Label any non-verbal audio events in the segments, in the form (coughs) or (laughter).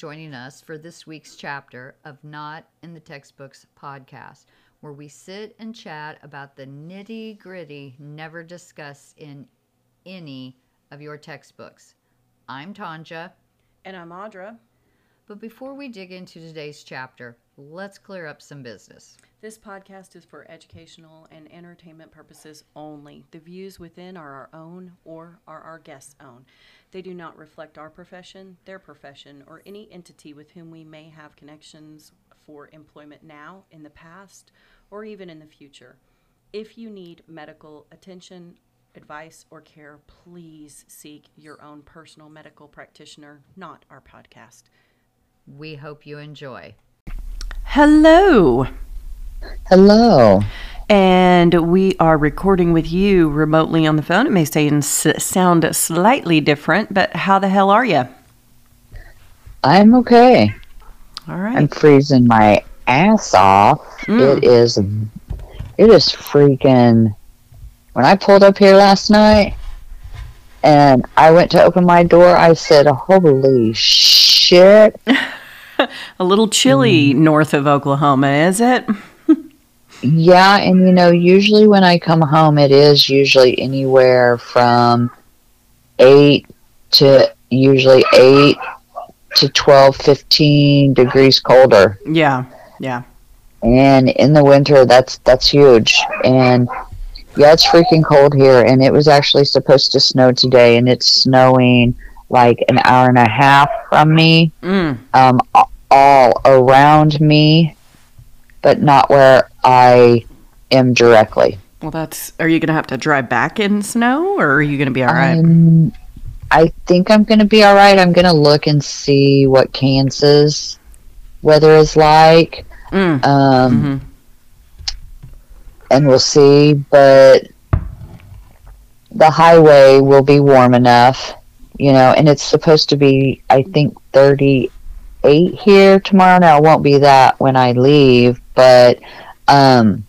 joining us for this week's chapter of Not in the Textbooks podcast, where we sit and chat about the nitty gritty never discussed in any of your textbooks. I'm Tonja. And I'm Audra. But before we dig into today's chapter, let's clear up some business. This podcast is for educational and entertainment purposes only. The views within are our own or are our guests' own. They do not reflect our profession, their profession, or any entity with whom we may have connections for employment now, in the past, or even in the future. If you need medical attention, advice, or care, please seek your own personal medical practitioner, not our podcast. We hope you enjoy. Hello. Hello. And we are recording with you remotely on the phone. It may say and sound slightly different, but how the hell are you? I'm okay. All right. I'm freezing my ass off. Mm. It is it is freaking when I pulled up here last night and I went to open my door, I said, Holy shit. (laughs) (laughs) A little chilly north of Oklahoma, is it? (laughs) Yeah, and you know, usually when I come home, it is usually anywhere from 8 to usually 8 to 12, 15 degrees colder. Yeah, yeah. And in the winter, that's that's huge. And yeah, it's freaking cold here. And it was actually supposed to snow today, and it's snowing like an hour and a half from me, Mm. um, all around me, but not where I am directly. Well, that's. Are you going to have to drive back in snow, or are you going to be all right? I'm- I think I'm going to be all right. I'm going to look and see what Kansas weather is like. Mm. Um, Mhm. and we'll see. But the highway will be warm enough, you know, and it's supposed to be, I think, 38 here tomorrow. Now, it won't be that when I leave, but um,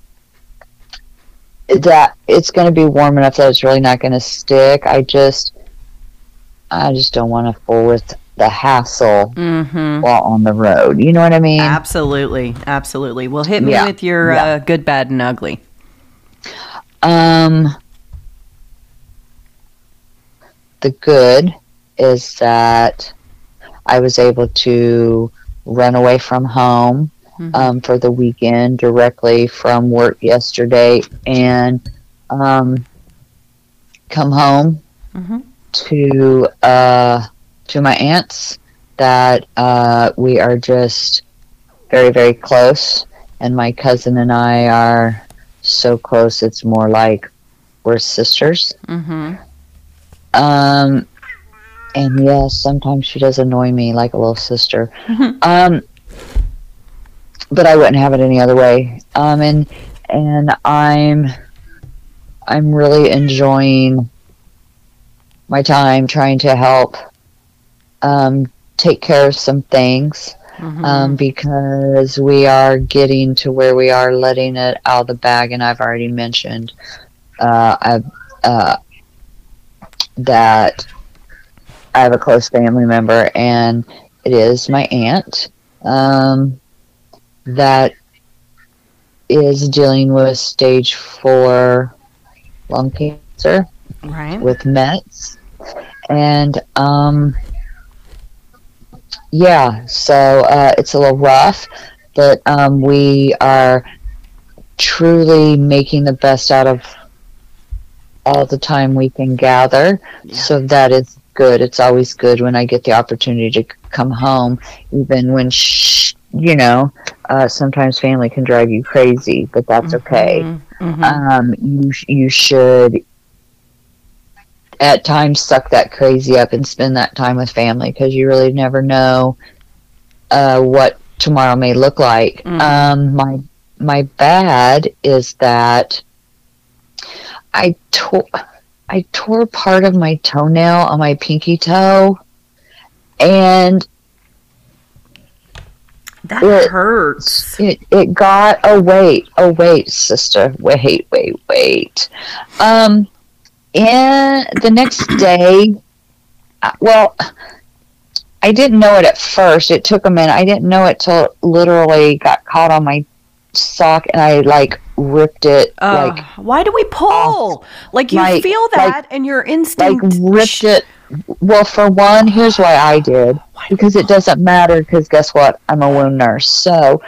that it's going to be warm enough that it's really not going to stick. I just, I just don't want to fool with the hassle Mm-hmm. while on the road. You know what I mean? Absolutely, absolutely. Well, hit me Yeah, with your yeah. uh, good, bad, and ugly. Um, the good is that I was able to run away from home Mhm. um, for the weekend directly from work yesterday and um, come home Mhm. to uh, to my aunts that uh, we are just very very close and my cousin and I are so close it's more like we're sisters Mm-hmm. um and yes sometimes she does annoy me like a little sister. Um but I wouldn't have it any other way. Um and and I'm I'm really enjoying my time trying to help um take care of some things Mm-hmm. um, because we are getting to where we are letting it out of the bag, and I've already mentioned uh, I've, uh, that I have a close family member, and it is my aunt um, that is dealing with stage four lung cancer right. with Mets. And um yeah, so uh, it's a little rough, but um, we are truly making the best out of all the time we can gather. Yeah. So that is good. It's always good when I get the opportunity to come home, even when, sh- you know, uh, sometimes family can drive you crazy, but that's okay Mhm. um, you you should at times suck that crazy up and spend that time with family because you really never know uh, what tomorrow may look like. Mhm. Um, my my bad is that I tore I tore part of my toenail on my pinky toe, and that it- hurts. it it got oh wait oh wait sister wait wait wait um and the next day uh, well I didn't know it at first. It took a minute. I didn't know it till it literally got caught on my sock and I like ripped it Uh, like why do we pull? Like you like- feel like- that, and your like instinct. ripped it. Well, for one, here's why I did because it doesn't matter. Because guess what? I'm a wound nurse. So,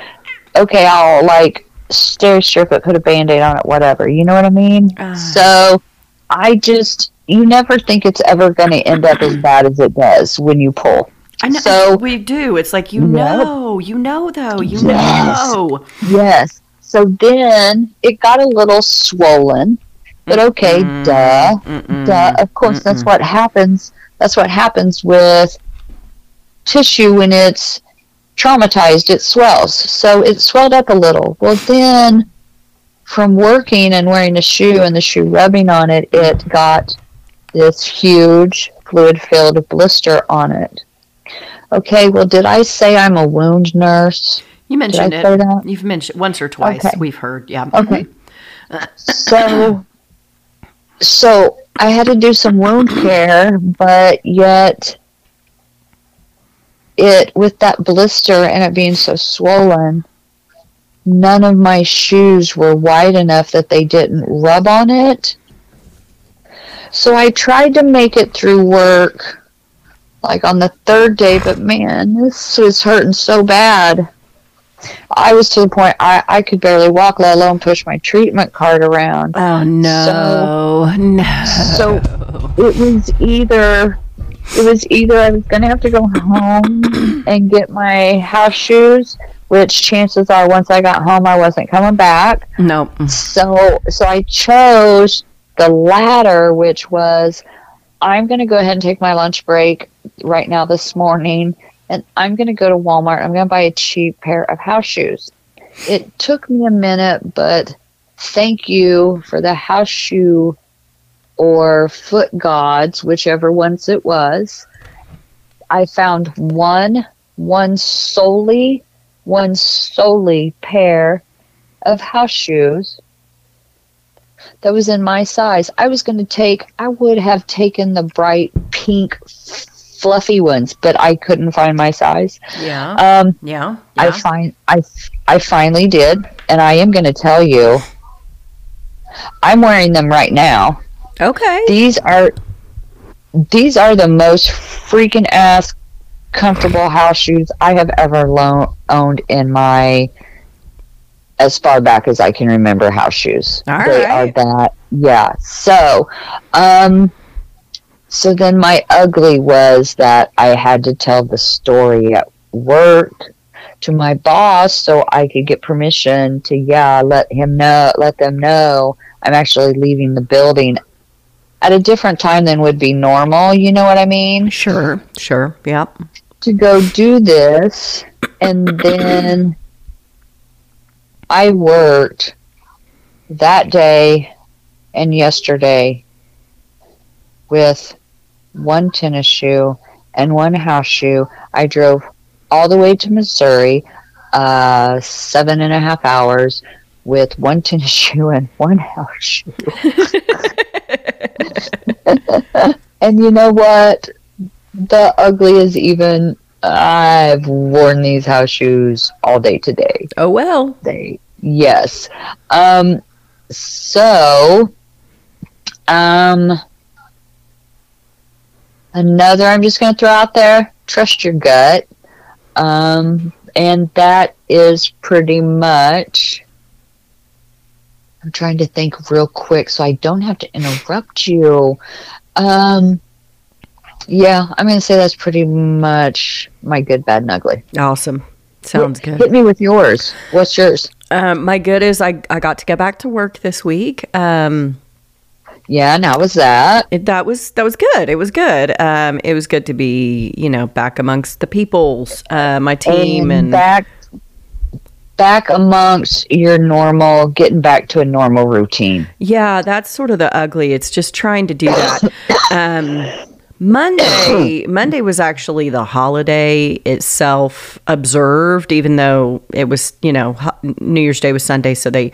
okay, I'll like Steri-Strip it, put a band aid on it, whatever. You know what I mean? Ah. So, I just you never think it's ever going to end up as bad as it does when you pull. I know so- we do. It's like you Yep. know, you know, though, you Yes. know. Yes. So then it got a little swollen, but okay, duh. Mm-mm. Duh. Of course, that's what happens. That's what happens with tissue when it's traumatized. It swells. So it swelled up a little. Well, then from working and wearing a shoe and the shoe rubbing on it, it got this huge fluid filled blister on it. Okay, well, did I say I'm a wound nurse? You mentioned it. that? You've mentioned once or twice. Okay. We've heard. Yeah. Okay. Mm-hmm. So, so I had to do some wound care, but yet it with that blister and it being so swollen, none of my shoes were wide enough that they didn't rub on it. So I tried to make it through work like on the third day, but man, this was hurting so bad. I was to the point I, I could barely walk, let alone push my treatment cart around. Oh no, no. So it was either it was either I was gonna have to go home (coughs) and get my house shoes, which chances are once I got home I wasn't coming back. no. So so I chose the latter, which was I'm gonna go ahead and take my lunch break right now this morning and I'm gonna go to Walmart. I'm gonna buy a cheap pair of house shoes. It took me a minute, but thank you for the house shoe or foot gods, whichever ones it was. I found one, one solely, one solely pair of house shoes that was in my size. I was going to take, I would have taken the bright pink, fluffy ones, but I couldn't find my size. Yeah. Um, Yeah. I find I I finally did, and I am going to tell you, I'm wearing them right now. Okay. These are these are the most freaking ass comfortable house shoes I have ever lo- owned in my as far back as I can remember house shoes. All they right. are that yeah. So, um so then my ugly was that I had to tell the story at work to my boss so I could get permission to yeah, let him know let them know I'm actually leaving the building at a different time than would be normal, you know what I mean? Sure. Sure. Yep. To go do this and then I worked that day and yesterday with one tennis shoe and one house shoe. I drove all the way to Missouri, uh, seven and a half hours with one tennis (laughs) shoe and one house shoe. (laughs) (laughs) and you know what? The ugly is even. I've worn these house shoes all day today. Oh well. They yes. Um. So. Um. Another I'm just going to throw out there. Trust your gut. Um. And that is pretty much. I'm trying to think real quick so I don't have to interrupt you. Um, yeah, I'm going to say that's pretty much my good, bad, and ugly. Awesome. Sounds Hit- good. Hit me with yours. What's yours? Um, my good is I, I got to get back to work this week. Um, Yeah, and how was that? it, that was that was good. It was good. Um, it was good to be you know back amongst the peoples, uh, my team, and, back back amongst your normal, getting back to a normal routine. yeah, that's sort of the ugly. It's just trying to do that. (coughs) Um, Monday (coughs) Monday was actually the holiday itself observed, even though it was you know New Year's Day was Sunday, so they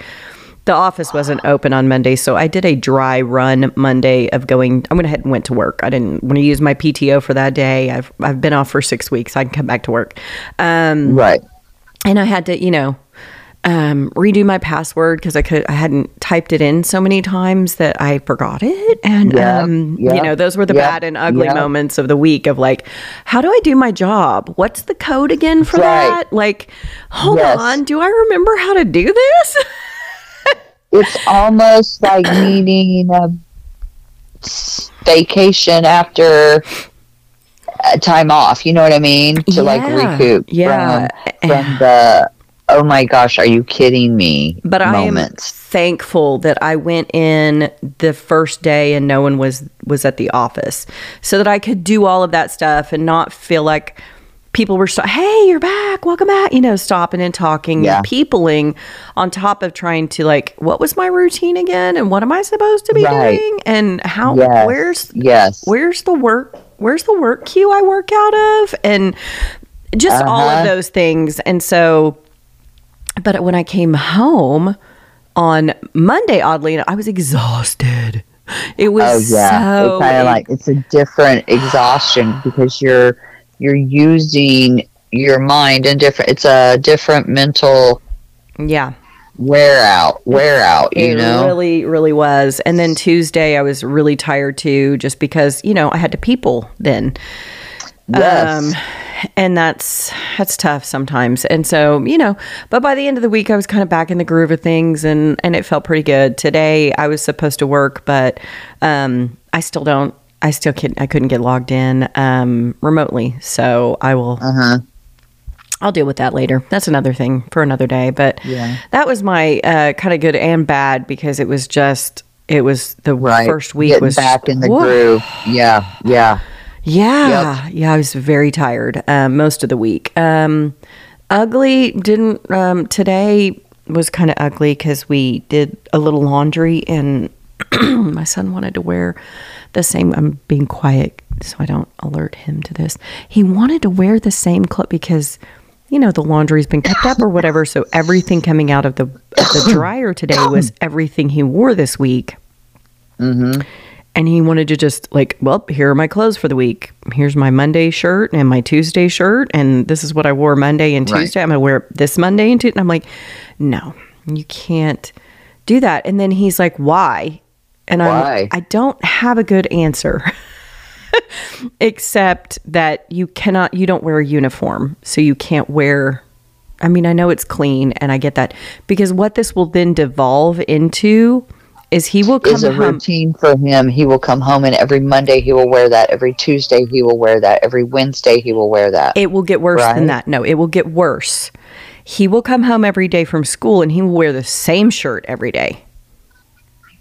the office wasn't open on Monday, so I did a dry run Monday of going. I went ahead and went to work. I didn't want to use my PTO for that day. I've I've been off for six weeks. I can come back to work, um, Right. and I had to, you know, um, redo my password because I could I hadn't typed it in so many times that I forgot it, and Yeah, um, yeah, you know, those were the yeah, bad and ugly moments of the week of like, how do I do my job? What's the code again for Right. that? Like, hold Yes. on, do I remember how to do this? (laughs) It's almost like needing a vacation after a time off. You know what I mean? To like recoup yeah. from, from the oh my gosh, are you kidding me? But I am thankful that I went in the first day and no one was was at the office, so that I could do all of that stuff and not feel like people were so, hey, you're back, welcome back, you know, stopping and talking Yeah. and peopling on top of trying to like, what was my routine again, and what am I supposed to be Right. doing, and how Yes. where's Yes. where's the work where's the work queue I work out of and just all of Uh-huh. those things and so but when I came home on Monday oddly enough, I was exhausted it Oh was yeah. so it's kind of like it's a different exhaustion because you're you're using your mind in different. It's a different mental yeah wear out. Wear out. You it know. really really was and then Tuesday I was really tired too just because you know I had to people then yes. Um, and that's that's tough sometimes. And so, you know, but by the end of the week I was kind of back in the groove of things and and it felt pretty good. Today I was supposed to work, but um I still don't I still couldn't I couldn't get logged in um remotely. So I will uh huh. I'll deal with that later. That's another thing for another day, but Yeah. that was my uh kind of good and bad because it was just it was the Right. first week Getting was back in the Whoa. groove. Yeah. Yeah. Yeah, yeah, I was very tired um, most of the week. Um, ugly didn't um, today was kind of ugly because we did a little laundry and (clears throat) my son wanted to wear the same. I'm being quiet so I don't alert him to this. He wanted to wear the same clothes because you know the laundry's been kept up or whatever. So everything coming out of the of the (coughs) dryer today was everything he wore this week Mm-hmm. And he wanted to just like, well, here are my clothes for the week. Here's my Monday shirt and my Tuesday shirt, and this is what I wore Monday and Right. Tuesday. I'm gonna wear this Monday and Tuesday. And I'm like, no, you can't do that. And then he's like, why? And? I I don't have a good answer. (laughs) Except that you cannot you don't wear a uniform, so you can't wear I mean, I know it's clean and I get that. Because what this will then devolve into is he will come Is a home routine for him. He will come home and every Monday he will wear that. Every Tuesday he will wear that. Every Wednesday he will wear that. It will get worse Right. than that. No, it will get worse. He will come home every day from school and he will wear the same shirt every day.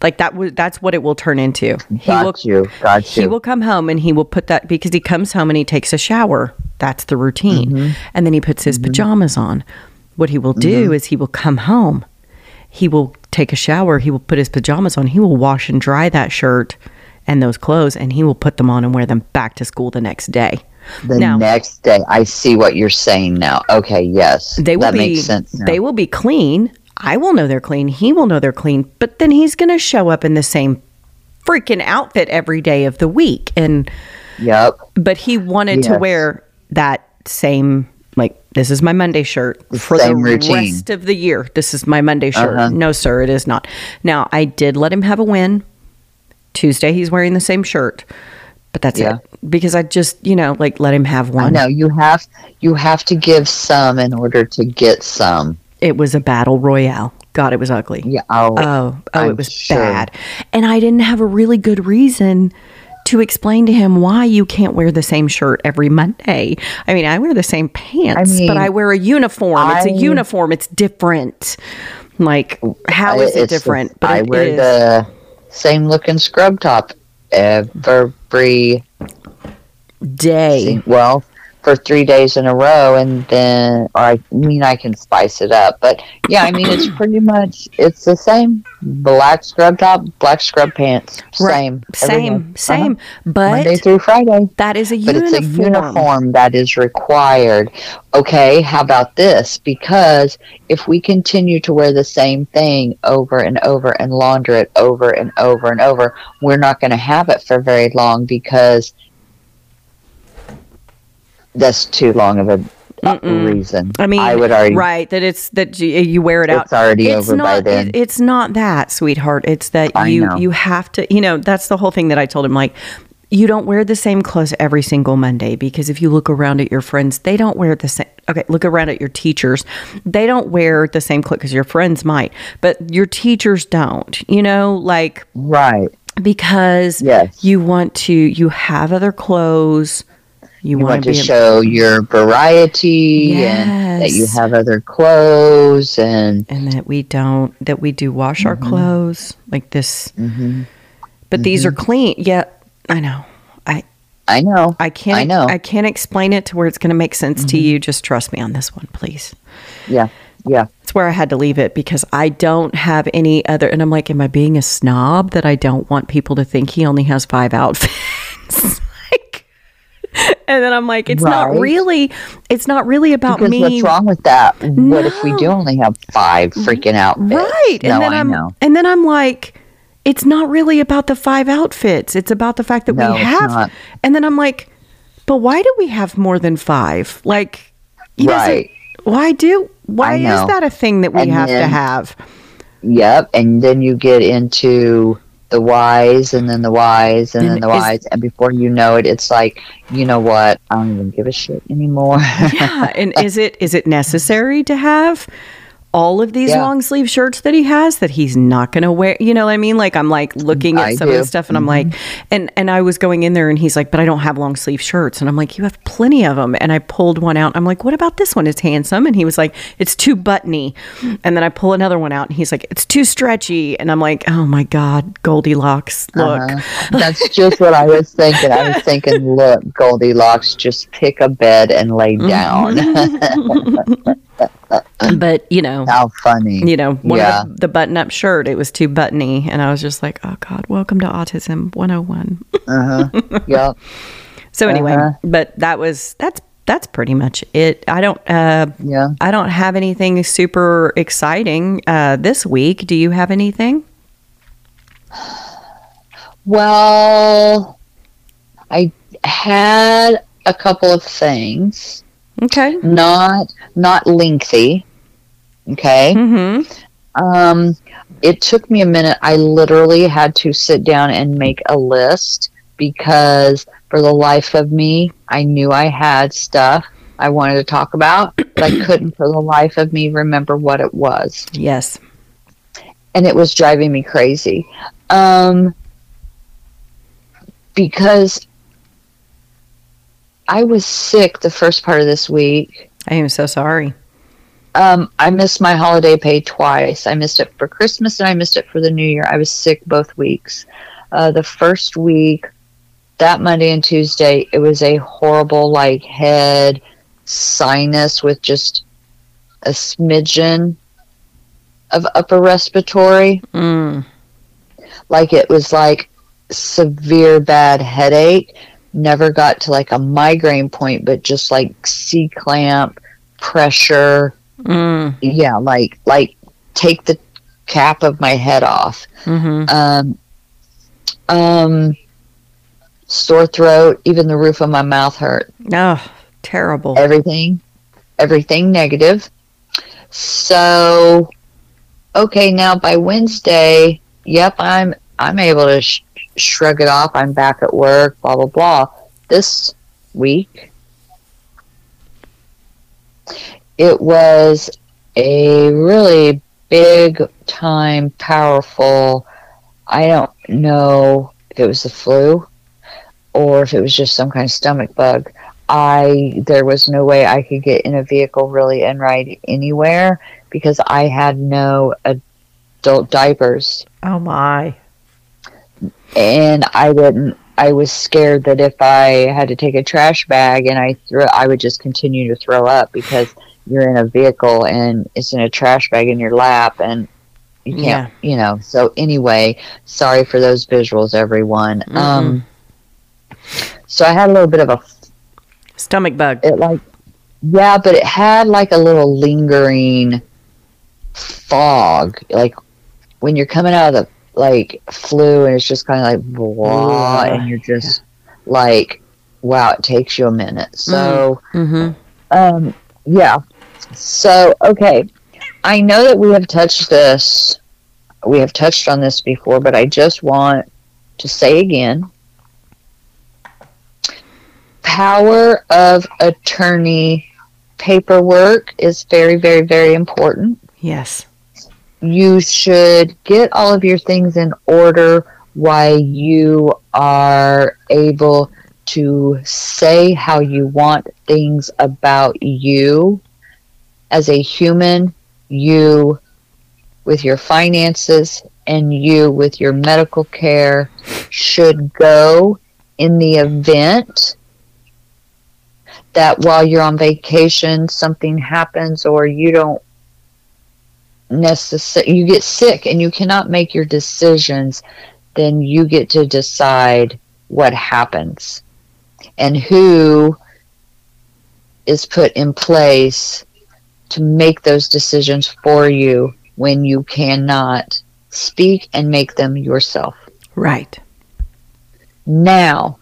Like that was that's what it will turn into. He will Got you. He will come home and he will put that because he comes home and he takes a shower. That's the routine. Mm-hmm. And then he puts his pajamas on. What he will do Mm-hmm. is he will come home. He will take a shower, he will put his pajamas on, he will wash and dry that shirt and those clothes and he will put them on and wear them back to school the next day. the now- next day, I see what you're saying now. Okay, yes, they will that be makes sense. Now. they will be clean i will know they're clean he will know they're clean but then he's going to show up in the same freaking outfit every day of the week and Yep. but he wanted to wear that same this is my monday shirt for the routine. rest of the year this is my monday shirt Uh-huh. no sir it is not now i did let him have a win tuesday he's wearing the same shirt but that's Yeah. it because i just you know like let him have one No, you have you have to give some in order to get some. it was a battle royale god it was ugly Yeah. Oh, Oh, oh, it was sure. bad. And I didn't have a really good reason to explain to him why you can't wear the same shirt every Monday. I mean, I wear the same pants, but mean, I wear a uniform. it's a uniform. It's different. Like, how I- is it it's the- different? But I wear is. the same looking scrub top every day. well for three days in a row, and then, or I mean, I can spice it up. But yeah, I mean, it's (clears throat) pretty much it's the same: black scrub top, black scrub pants, Right. same, Same, same. Uh-huh. But Monday through Friday. that is a uniform. But it's a uniform that is required. Okay, how about this? Because if we continue to wear the same thing over and over and launder it over and over and over, we're not going to have it for very long because that's too long of a a Mm-mm. reason. I mean, I would argue right that it's that you, you wear it out. it's already it's over not. by then. It, it's not that, sweetheart. It's that I you know. you have to. You know, that's the whole thing that I told him. Like, you don't wear the same clothes every single Monday because if you look around at your friends, they don't wear the same. Okay, look around at your teachers. They don't wear the same clothes because your friends might, but your teachers don't. You know, like right. because Yes. you want to. You have other clothes. You, You want, to show your variety and that you have other clothes and and that we don't that we do wash our clothes like this. Hmm but these are clean. Yeah i know. I I know. i can't I know. Mm-hmm. i can't explain it to where it's going to make sense to you. Just trust me on this one please. Yeah. Yeah. it's where i had to leave it because i don't have any other and i'm like am i being a snob that i don't want people to think he only has five outfits (laughs) and then i'm like it's not really it's not really about Because me what's wrong with that? What if we do only have five freaking outfits? Right. No, and then I am know. and then I'm like, it's not really about the five outfits. It's about the fact that No, we have and then I'm like, but why do we have more than five? Like Right. why do why is that a thing that we And have to have? Yep. And then you get into the whys and then the whys and, then the whys. And before you know it, it's like, you know what? I don't even give a shit anymore. Yeah. and (laughs) is it is it necessary to have all of these Yeah. long sleeve shirts that he has that he's not going to wear you know what i mean? Like i'm like looking at I some of the stuff and i'm like and and i was going in there and he's like but i don't have long sleeve shirts. And i'm like you have plenty of them and i pulled one out. I'm like what about this one? It's handsome. And he was like it's too buttony. And then i pull another one out and he's like it's too stretchy. And i'm like oh my god goldilocks look. Uh-huh. That's just what I was thinking. I was thinking, look, Goldilocks, just pick a bed and lay down. (laughs) but you know How funny. you know, one Yeah. of the, the button up shirt, it was too buttony. And I was just like, oh God, welcome to Autism 101. Uh-huh. (laughs) Yep. so anyway, Uh-huh. but that was, that's, that's pretty much it. I don't, uh, Yeah. I don't have anything super exciting, uh, this week. Do you have anything? Well, I had a couple of things, Okay. not not lengthy. Okay. Mm-hmm. Um, it took me a minute. I literally had to sit down and make a list because for the life of me, I knew I had stuff I wanted to talk about, but I couldn't for the life of me remember what it was. Yes. and it was driving me crazy. Um, because I was sick the first part of this week. I am so sorry. Um, I missed my holiday pay twice. I missed it for Christmas and I missed it for the New Year. I was sick both weeks. Uh, the first week, that Monday and Tuesday, it was a horrible, like, head sinus with just a smidgen of upper respiratory. Mm. like it was like severe bad headache never got to like a migraine point but just like c clamp pressure Mm. yeah like like take the cap of my head off Mm-hmm. um um sore throat even the roof of my mouth hurt Oh, terrible. everything everything negative so okay now by wednesday yep i'm i'm able to sh- shrug it off. I'm back at work blah blah blah. This week it was a really big time powerful i don't know if it was the flu or if it was just some kind of stomach bug. I there was no way I could get in a vehicle really and ride anywhere because I had no adult diapers. Oh my. And I didn't I was scared that if I had to take a trash bag and I threw, I would just continue to throw up because you're in a vehicle and it's in a trash bag in your lap and you can't, you know. So anyway, sorry for those visuals, everyone. Um, so I had a little bit of a Stomach bug. it like yeah but it had like a little lingering fog like when you're coming out of the like flu and it's just kind of like blah Yeah. and you're just like wow it takes you a minute so Mm-hmm. um yeah so okay i know that we have touched this we have touched on this before but i just want to say again power of attorney paperwork is very very very important Yes. You should get all of your things in order while you are able to say how you want things about you. As a human, you with your finances, and you with your medical care should go in the event that while you're on vacation, something happens or you don't necessary you get sick and you cannot make your decisions then you get to decide what happens and who is put in place to make those decisions for you when you cannot speak and make them yourself Right. now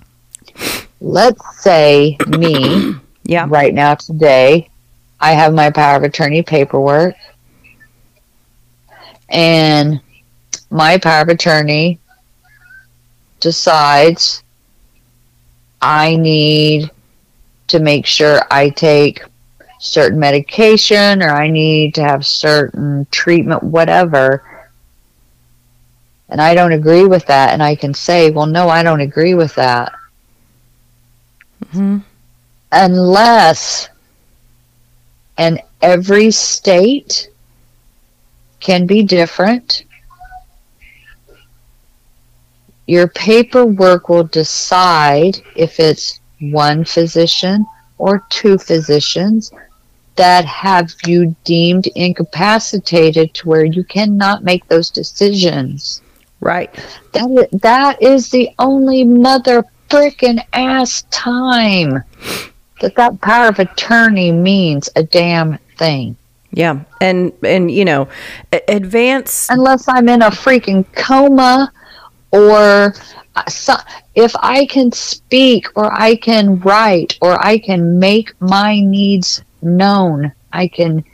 let's say me (clears throat) Yeah. right now today i have my power of attorney paperwork and my power of attorney decides i need to make sure i take certain medication or i need to have certain treatment whatever. And i don't agree with that. And i can say well no i don't agree with that. Hmm unless and every state can be different your paperwork will decide if it's one physician or two physicians that have you deemed incapacitated to where you cannot make those decisions Right. that that is the only mother frickin' ass time that that power of attorney means a damn thing. Yeah. And and you know, advance. Unless I'm in a freaking coma or uh, so, if I can speak or I can write or I can make my needs known, I can.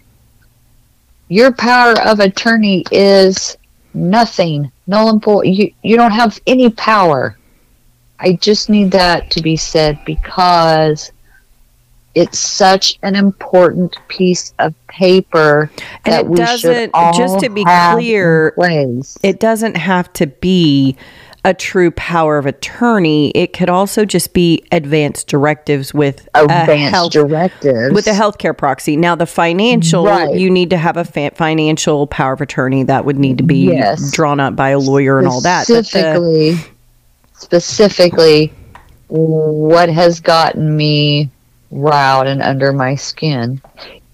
Your power of attorney is nothing, null and void. You you don't have any power. I just need that to be said because it's such an important piece of paper And that it we should doesn't- all just to be have clear. It doesn't have to be a true power of attorney. It could also just be advanced directives with a advanced health directives with a healthcare proxy. Now, the financial, Right. you need to have a fa- financial power of attorney that would need to be Yes. drawn up by a lawyer and all that. But the, Specifically, specifically, what has gotten me riled and under my skin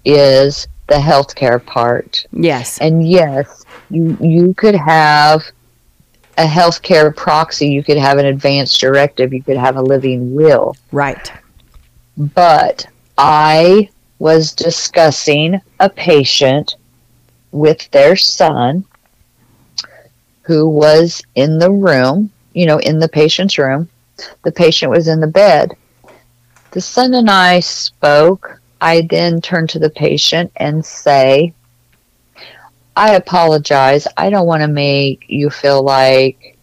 is the healthcare part. yes, And yes, you you could have a healthcare proxy, you could have an advanced directive, you could have a living will. right. but I was discussing a patient with their son who was in the room, you know, in the patient's room. The patient was in the bed. The son and I spoke. I then turn to the patient and say, I apologize. I don't want to make you feel like,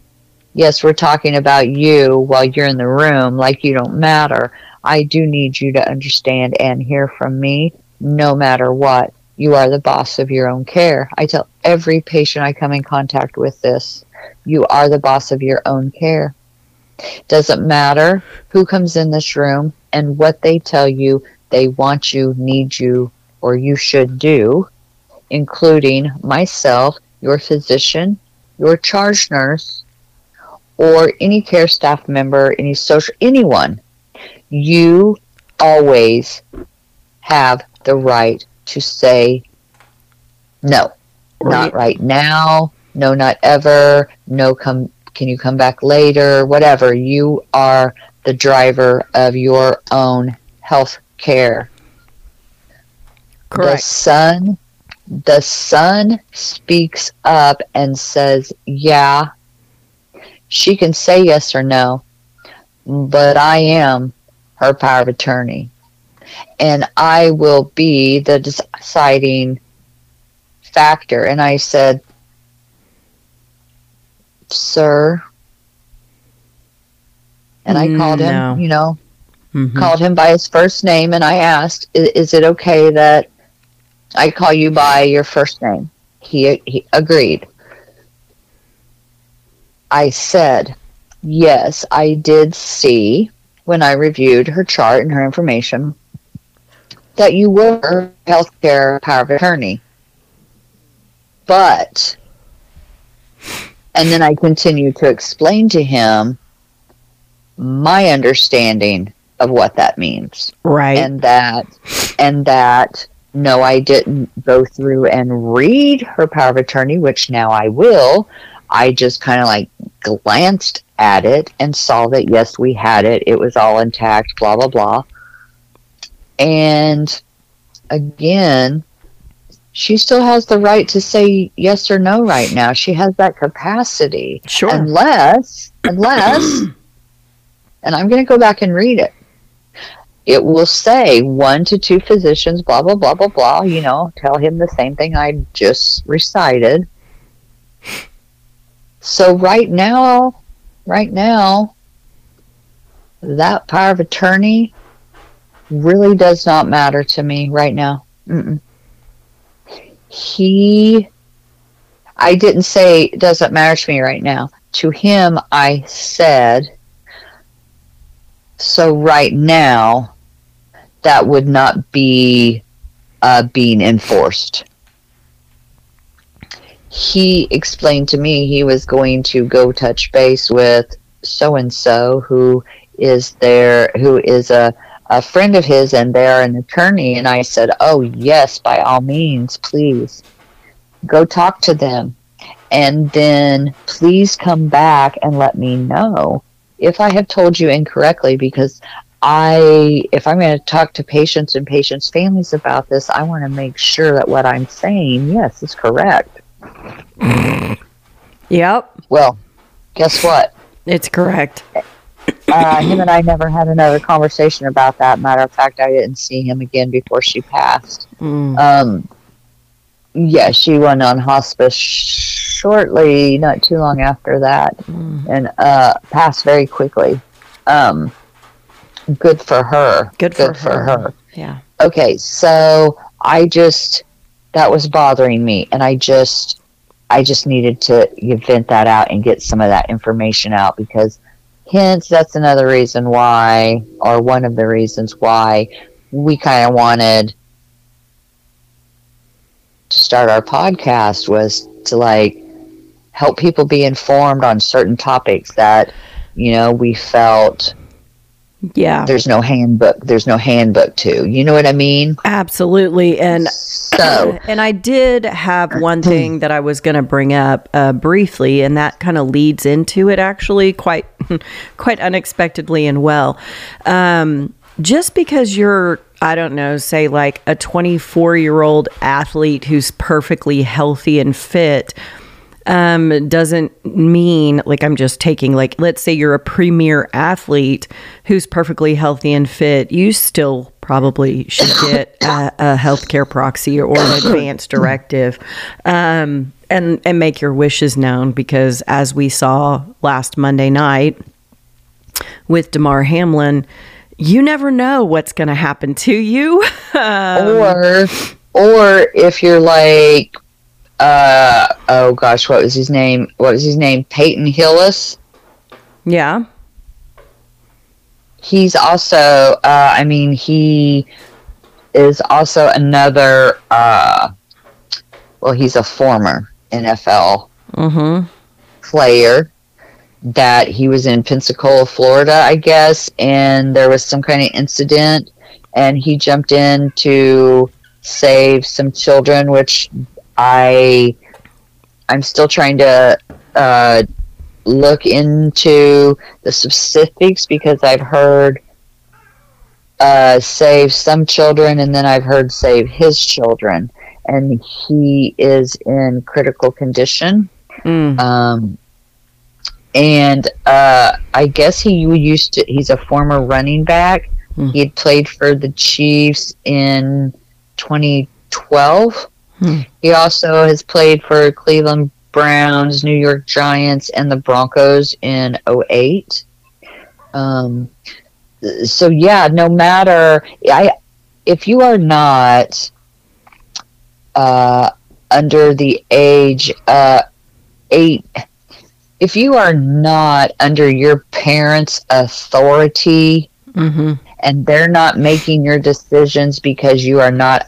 yes, we're talking about you while you're in the room, like you don't matter. I do need you to understand and hear from me no matter what. You are the boss of your own care. I tell every patient I come in contact with this. You are the boss of your own care. Doesn't matter who comes in this room and what they tell you they want you, need you, or you should do, including myself, your physician, your charge nurse, or any care staff member, any social, anyone, you always have the right to say no, not right now, no, not ever, no, come, can you come back later, whatever. You are the driver of your own health care. Correct. The son, the son speaks up and says, "Yeah, she can say yes or no, but I am her power of attorney, and I will be the deciding factor." And I said, "Sir," and I called him, No. you know, Mhm. called him by his first name and I asked, "I- "Is it okay that I call you by your first name?" He he agreed. I said, "Yes, I did see when I reviewed her chart and her information that you were healthcare power of attorney." But and then I continued to explain to him my understanding of what that means. Right. and that and that no i didn't go through and read her power of attorney which now i will. I just kind of like glanced at it and saw that yes we had it. It was all intact blah blah blah. And again she still has the right to say yes or no right now. She has that capacity. Sure. unless unless and i'm going to go back and read it. It will say one to two physicians blah blah blah blah blah you know tell him the same thing i just recited. So right now right now that power of attorney really does not matter to me right now. Mm-mm. He i didn't say doesn't matter to me right now. To him i said so right now that would not be uh, being enforced. He explained to me he was going to go touch base with so and so who is there who is a, a friend of his and they're an attorney and i said oh yes by all means please go talk to them and then please come back and let me know if i have told you incorrectly because i if i'm going to talk to patients and patients families about this i want to make sure that what i'm saying yes is correct (laughs) Yep. well guess what It's correct. Uh, him and I never had another conversation about that. Matter of fact, I didn't see him again before she passed. Mm. Um, yeah, she went on hospice shortly, not too long after that, Mm. and uh, passed very quickly. Um, good for her. Good for her. Yeah. Okay, so I just that was bothering me, and I just I just needed to vent that out and get some of that information out because hence that's another reason why, or one of the reasons why we kind of wanted to start our podcast was to like help people be informed on certain topics that you know we felt Yeah. there's no handbook there's no handbook to you know what i mean Absolutely. And so (clears throat) and I did have one (clears throat) thing that I was going to bring up uh, briefly, and that kind of leads into it actually quite (laughs) quite unexpectedly and well. Um, just because you're, I don't know, say like a 24 year old athlete who's perfectly healthy and fit. Um, doesn't mean like I'm just taking like let's say you're a premier athlete who's perfectly healthy and fit, you still probably should get a, a healthcare proxy or an advance directive, um, and and make your wishes known because as we saw last Monday night with Damar Hamlin, you never know what's going to happen to you. (laughs) Um, or or if you're like uh oh gosh what was his name? What was his name? Peyton hillis? Yeah, he's also uh i mean he is also another uh well he's a former nfl mm-hmm. player that he was in Pensacola, Florida, I guess, and there was some kind of incident, and he jumped in to save some children, which I I'm still trying to uh, look into the specifics because I've heard uh, save some children, and then I've heard save his children, and he is in critical condition. Mm. Um, and uh, I guess he used to. He's a former running back. Hmm. He had played for the Chiefs in 2012. Hmm. He also has played for Cleveland Browns, New York Giants, and the Broncos in 08. Um, so yeah, no matter I, if you are not uh, under the age uh, eight, if you are not under your parents' authority hmm and they're not making your decisions because you are not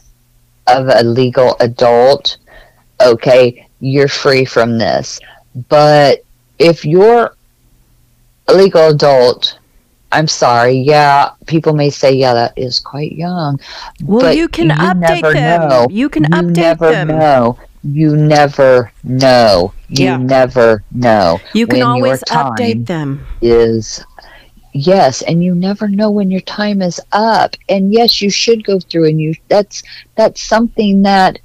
of a legal adult, okay, you're free from this. But if you're a legal adult, I'm sorry, yeah, people may say, yeah, that is quite young. Well, you can you update them. know. You can you update never them. know. You never know. You Yeah. never know. You can always update them. is yes and you never know when your time is up. And yes you should go through and you that's that's something that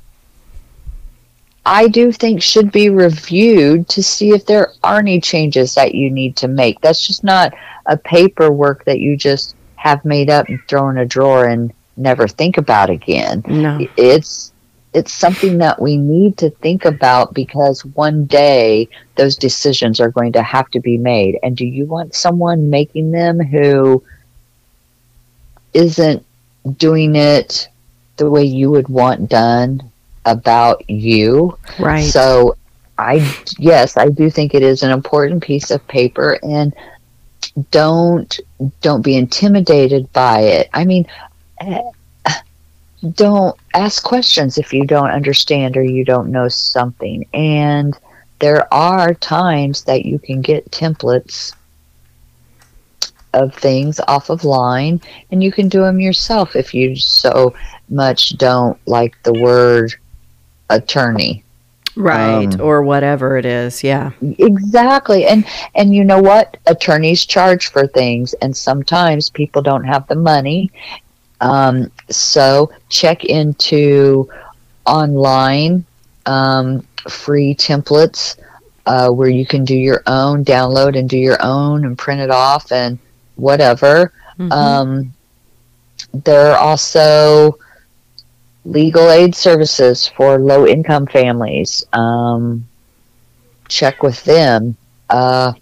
i do think should be reviewed to see if there are any changes that you need to make. That's just not a paperwork that you just have made up and throw in a drawer and never think about again. No. it's it's something that we need to think about because one day those decisions are going to have to be made. And do you want someone making them who isn't doing it the way you would want done about you? Right. so i yes i do think it is an important piece of paper and don't don't be intimidated by it. I mean don't ask questions if you don't understand or you don't know something. And there are times that you can get templates of things off of line and you can do them yourself if you so much don't like the word attorney. right. um, or whatever it is. Yeah. Exactly. And and you know what? Attorneys charge for things and sometimes people don't have the money. Um, so check into online um, free templates uh, where you can do your own download and do your own and print it off and whatever. Mhm. Um, there are also legal aid services for low income families. Um, check with them. Uh,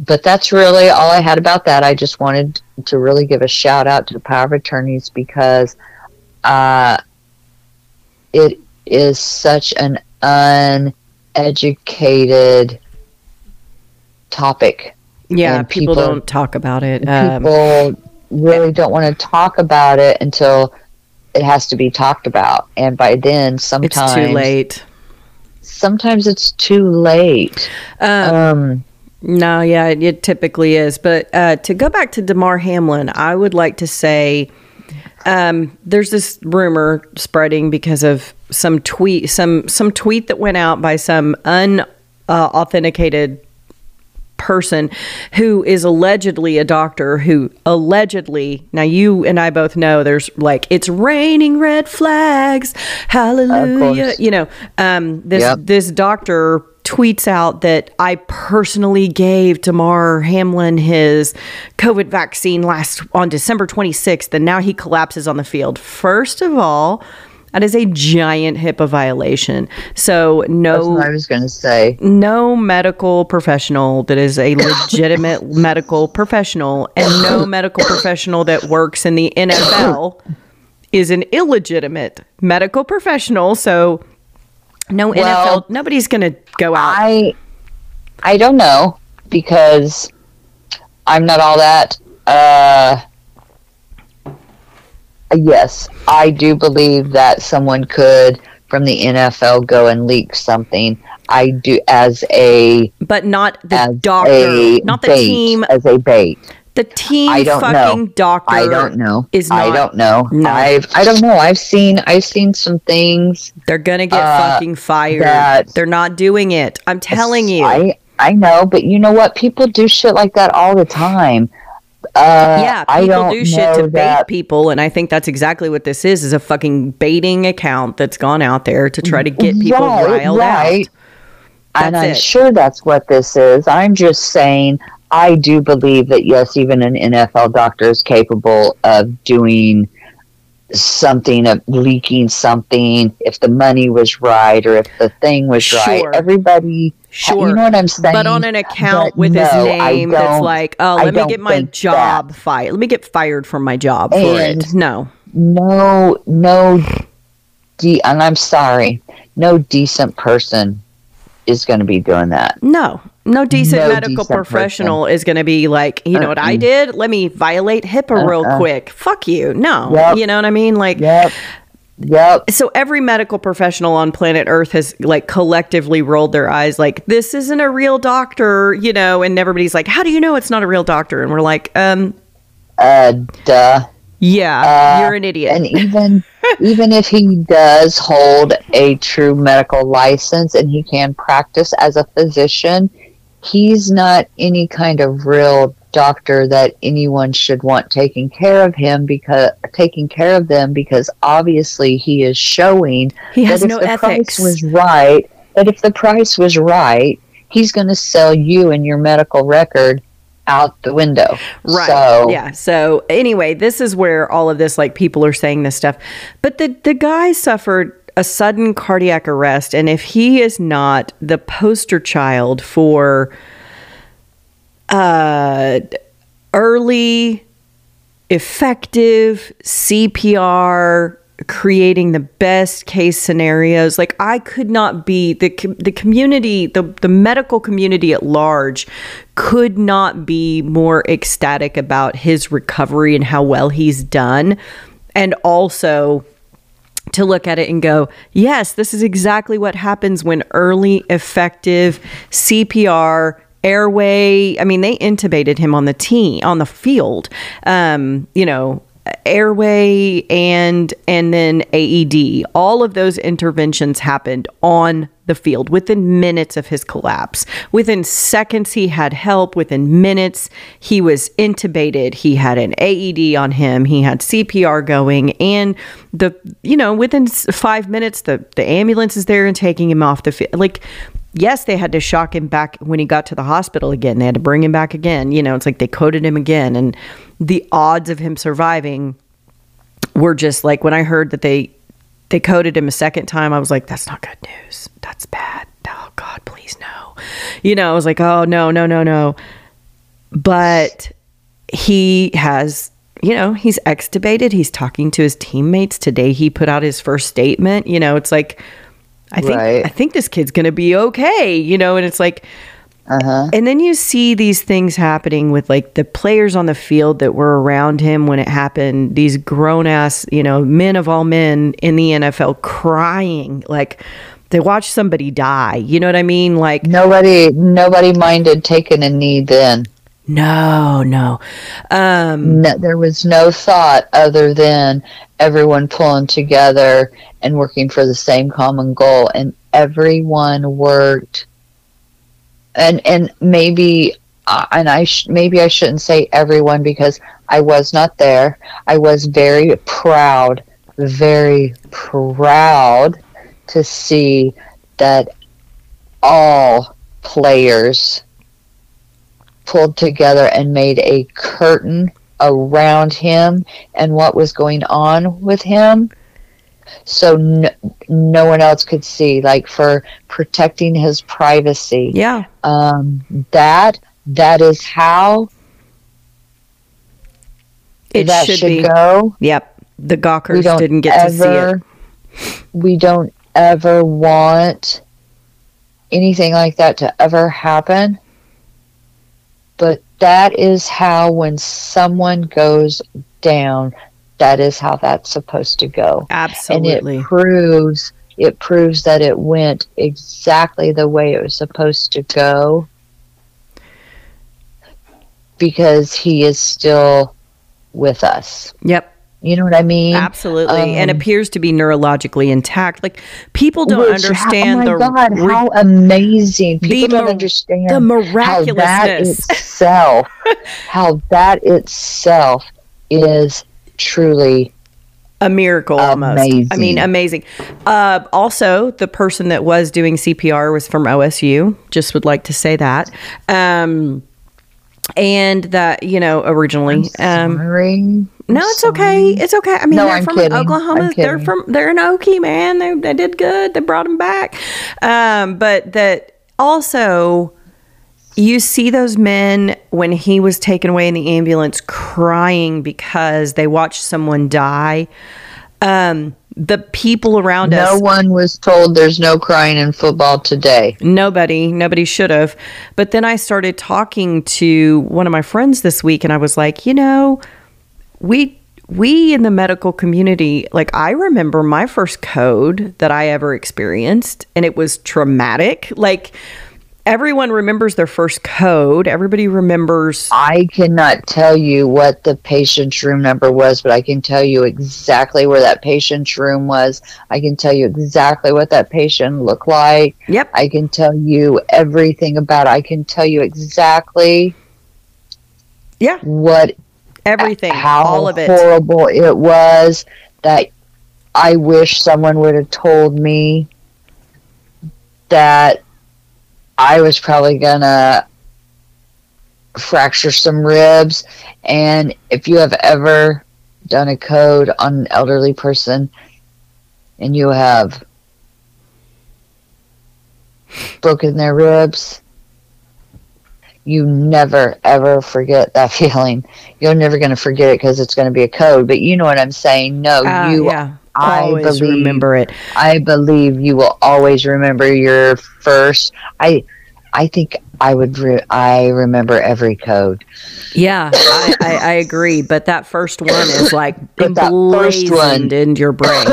but that's really all I had about that. I just wanted to really give a shout out to the power of attorneys because uh, it is such an uneducated topic. yeah. People, people- don't talk about it. Um, People really don't want to talk about it until it has to be talked about, and by then, sometimes it's too late. Sometimes it's too late. Um, Um, No, yeah, it, it typically is. But uh, to go back to Damar Hamlin, I would like to say um, there's this rumor spreading because of some tweet, some some tweet that went out by some unauthenticated person who is allegedly a doctor who allegedly now you and I both know there's like it's raining red flags hallelujah you know um this Yep. this doctor tweets out that I personally gave Damar Hamlin his COVID vaccine last on December 26th, and now he collapses on the field. First of all, that is a giant HIPAA violation. So that's no what I was going to say. no medical professional that is a legitimate (laughs) medical professional and no medical professional that works in the NFL is an illegitimate medical professional. So no Well, NFL, nobody's going to go out. I I don't know because I'm not all that. Uh, yes, I do believe that someone could from the NFL go and leak something. I do as a but not the doctor, not the bait, team. as a bait. The team I don't know. fucking doctor. I don't know. Is I don't know. No. I've I don't know. I've seen I've seen some things. They're gonna get Uh, fucking fired. They're not doing it. I'm telling you. I I know, but you know what? People do shit like that all the time. Uh, yeah, people do shit know to bait that- people, and I think that's exactly what this is: is a fucking baiting account that's gone out there to try to get people Right, riled right. out. and I'm it. sure that's what this is. I'm just saying, I do believe that yes, even an NFL doctor is capable of doing something, of leaking something, if the money was right or if the thing was right. Sure. Everybody, Sure, you know what I'm saying? but on an account But with his no, I name that's like, oh, I let me get my job fired. Let me get fired from my job for And- it. No, no, no, de- and I'm sorry, no decent person is going to be doing that. no, no decent No medical decent professional is going to be like, you know what I Uh-uh. did? Let me violate HIPAA real Uh-uh. quick. Fuck you. No, Yep. you know what I mean? Like, Yep, yep. so every medical professional on planet earth has like collectively rolled their eyes like this isn't a real doctor you know and everybody's like how do you know it's not a real doctor and we're like um Uh, duh. yeah Uh, you're an idiot And (laughs) even even if he does hold a true medical license and he can practice as a physician, he's not any kind of real doctor that anyone should want taking care of him because taking care of them because obviously he is showing he has that if no the ethics price was right, that if the price was right, he's going to sell you and your medical record out the window. Right. So, yeah. So anyway, this is where all of this like people are saying this stuff. But the the guy suffered a sudden cardiac arrest and if he is not the poster child for uh early effective CPR creating the best case scenarios like I could not be the the community the the medical community at large could not be more ecstatic about his recovery and how well he's done and also to look at it and go, yes, this is exactly what happens when early effective CPR airway. I mean, they intubated him on the tee on the field. Um, you know, airway and and then AED. All of those interventions happened on the field within minutes of his collapse. Within seconds he had help, within minutes he was intubated. He had an AED on him, he had CPR going and the you know, within 5 minutes the the ambulance is there and taking him off the field. Like yes, they had to shock him back when he got to the hospital again. They had to bring him back again. You know, it's like they coded him again. And the odds of him surviving were just like when I heard that they they coded him a second time, I was like, that's not good news. That's bad. Oh God, please no. You know, I was like, oh no, no, no, no. But he has you know he's extubated he's talking to his teammates today he put out his first statement you know it's like i think Right. i think this kid's gonna be okay you know and it's like uh-huh. and then you see these things happening with like the players on the field that were around him when it happened these grown ass you know men of all men in the nfl crying like they watched somebody die you know what i mean like Nobody nobody minded taking a knee then. no no um No, there was no thought other than everyone pulling together and working for the same common goal, and everyone worked. And and maybe, uh, and I sh- maybe I shouldn't say everyone because I was not there. I was very proud, very proud to see that all players pulled together and made a curtain around him and what was going on with him so no, no one else could see like for protecting his privacy. Yeah. Um that that is how it that should, should, be. go. Yep. The gawkers didn't get to see it. we don't ever want anything like that to ever happen. But that is how when someone goes down that is how that's supposed to go Absolutely. and it proves it proves that it went exactly the way it was supposed to go because he is still with us. Yep. You know what I mean? Absolutely. and Um, appears to be neurologically intact. Like people don't Which, understand how, oh the my God, re- how amazing! the People don't understand the miraculousness how that itself, (laughs) how that itself is truly a miracle almost. I mean, Amazing. amazing. Uh, also, the person that was doing CPR was from OSU. Just would like to say that. Um, and that you know originally. Um, no, it's okay. It's okay. I mean, No, they're I'm from kidding. Oklahoma. They're from they're an Okie man. They they did good. They brought him back. Um, but that also you see those men when he was taken away in the ambulance crying because they watched someone die. Um, the people around No us No one was told there's no crying in football today. Nobody, nobody should have. But then I started talking to one of my friends this week and I was like, you know, we we in the medical community, like I remember my first code that I ever experienced and it was traumatic. Like everyone remembers their first code. Everybody remembers I cannot tell you what the patient's room number was, but I can tell you exactly where that patient's room was. I can tell you exactly what that patient looked like. Yep. I can tell you everything about it. I can tell you exactly Yeah. what Everything. how all of it. horrible it was that I wish someone would have told me that I was probably gonna fracture some ribs. And if you have ever done a code on an elderly person and you have broken their ribs you never ever forget that (laughs) feeling. You're never going to forget it because it's going to be a code but you know what i'm saying. No Ah, you yeah. I Always believe- remember it. i believe you will always remember your first i i think i would re- i remember every code Yeah, I, I, I agree. But that first one is like (laughs) But that first one- emblazoned into your brain.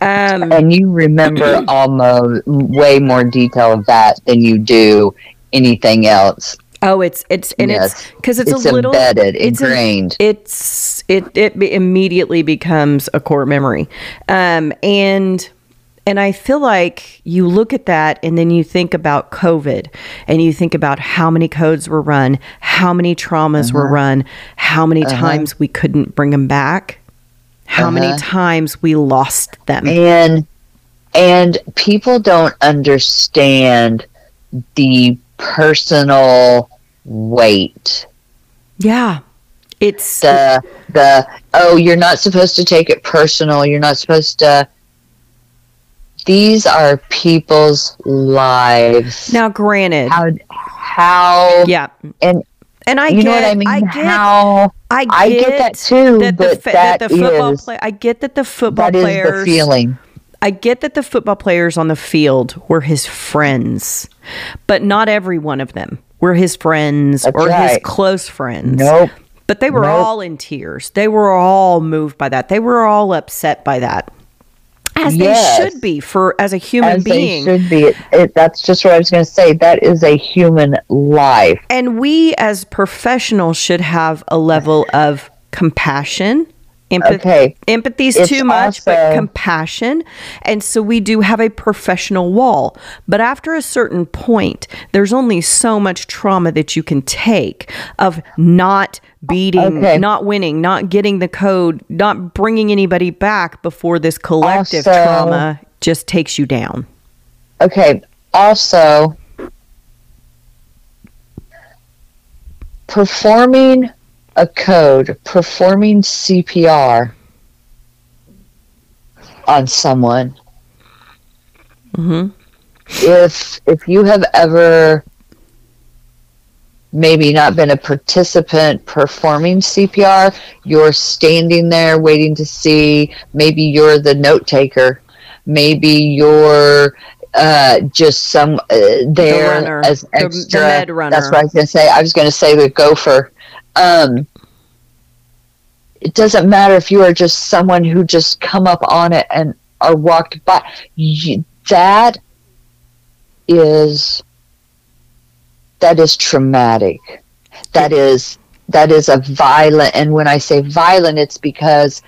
Um, and you remember (clears throat) almost way more detail of that than you do anything else oh, it's it's and it's because it's, it's, a little embedded it's a- ingrained it's it it immediately becomes a core memory, um, and and I feel like you look at that and then you think about COVID and you think about how many codes were run, how many traumas Uh-huh. were run, how many times we couldn't bring them back, how many Uh-huh. times we lost them. and and people don't understand the personal weight Yeah. It's the the oh you're not supposed to take it personal you're not supposed to these are people's lives now granted. how how yeah. and And I you get know what i mean I get how I get, I get that too, that the, that that the football is- play I get that the football that is players the feeling I get that the football players on the field were his friends, but not every one of them were his friends That's or his close friends. nope But they were Nope. all in tears. They were all moved by that. They were all upset by that. As Yes. they should be for as a human as being. they should be it, it, that's just what i was going to say that is a human life And we as professionals should have a level of compassion. Empathy, Okay. Empathy's It's too much, but compassion. And so we do have a professional wall. But after a certain point, there's only so much trauma that you can take of not beating, Okay. not winning, not getting the code, not bringing anybody back before this collective Also- trauma just takes you down. Okay. Also, performing a code, performing CPR on someone. Mhm. If if you have ever maybe not been a participant performing CPR, you're standing there waiting to see. Maybe you're the note taker. Maybe you're uh, just some uh, there runner, as the- the extra. med runner. That's what I was going to say. I was going to say the gopher. Um, it doesn't matter if you are just someone who just come up on it and are walked by. You, that is that is traumatic. That is that is a violent. And when I say violent, it's because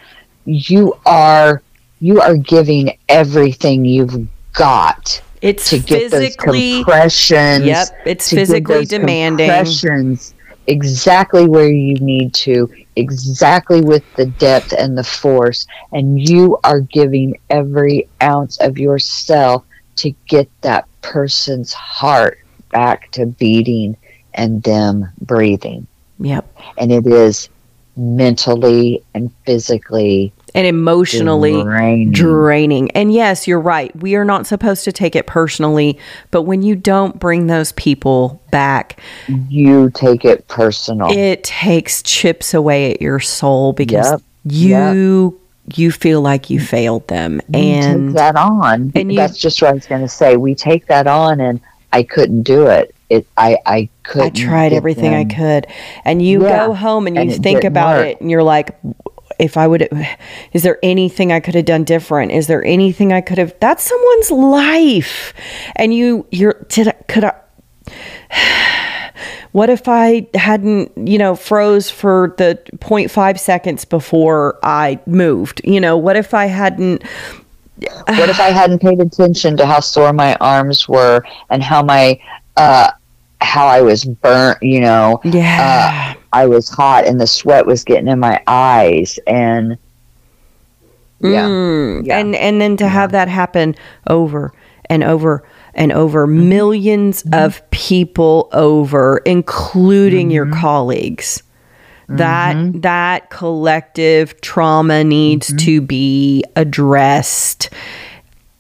you are you are giving everything you've got It's to get those physically. compressions. Yep, it's physically demanding. Compressions exactly where you need to, exactly with the depth and the force, and you are giving every ounce of yourself to get that person's heart back to beating and them breathing. Yep. And it is mentally and physically And emotionally draining. draining. And yes, you're right. We are not supposed to take it personally, but when you don't bring those people back, you take it personal. it takes chips away at your soul because Yep. you you feel like you failed them. we And take that on. and you- That's just what I was going to say. We take that on, and I couldn't do it. It, I, I couldn't. I tried everything I could. And you Yeah, go home and you and it think about work. it and you're like, if I would, is there anything I could have done different? Is there anything I could have? That's someone's life. And you, you're, did I, could I, (sighs) what if I hadn't, you know, froze for the 0.5 seconds before I moved? You know, what if I hadn't, What if I hadn't paid attention to how sore my arms were and how my, uh, how I was burnt? You know, yeah. I was hot and the sweat was getting in my eyes, and yeah, Mm, Yeah. And and then to have that happen over and over and over Mm-hmm. 1000000s of people over including your Mm-hmm. colleagues. That that collective trauma needs Mm-hmm. to be addressed.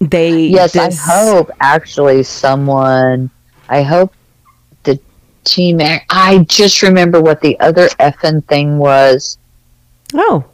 They Yes, this- I hope actually someone. I hope team. I just remember what the other effing thing was. Oh.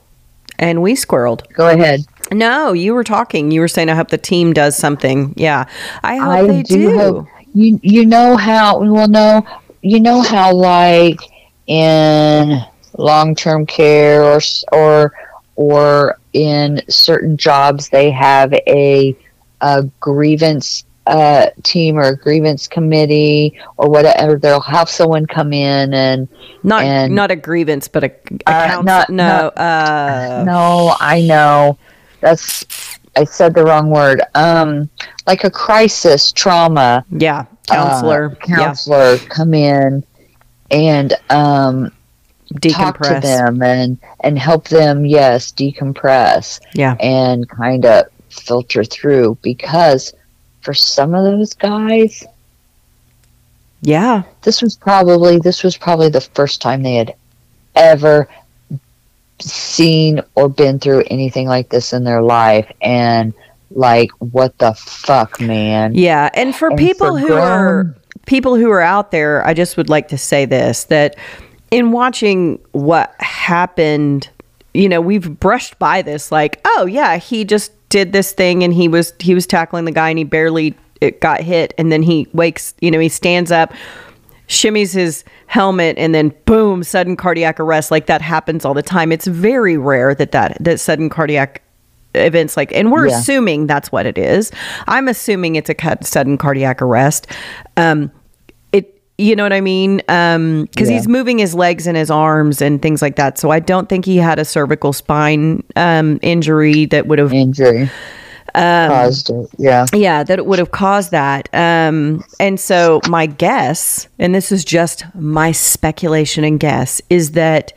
And we squirreled. Go ahead. No, you were talking. You were saying I hope the team does something. Yeah. I hope I they do do. hope- You you know how well no you know how like in long term care or or or in certain jobs they have a a grievance uh, team or a grievance committee or whatever. They'll have someone come in and Not and- not a grievance, but a, a Uh, counsel- not- no, not- uh no, I know. That's I said the wrong word. Um, like a crisis trauma Yeah, uh, counselor. counselor come in and um, yeah, talk to decompress. them and and help them. Yes, decompress Yeah, and kind of filter through because for some of those guys, yeah, this was probably this was probably the first time they had ever seen or been through anything like this in their life. And like what the fuck man. Yeah. And for And people for who are people who are out there, I just would like to say this: that in watching what happened, you know, we've brushed by this, like, oh yeah, he just did this thing, and he was he was tackling the guy, and he barely it got hit, and then he wakes, you know, he stands up. shimmies his helmet and then boom sudden cardiac arrest like that happens all the time it's very rare that that that sudden cardiac events like and we're Yeah. assuming that's what it is i'm assuming it's a cut, sudden cardiac arrest um you know what i mean um because Yeah. he's moving his legs and his arms and things like that so i don't think he had a cervical spine um injury that would have injury Um, caused it yeah yeah, that it would have caused that. Um, and so my guess, and this is just my speculation and guess, is that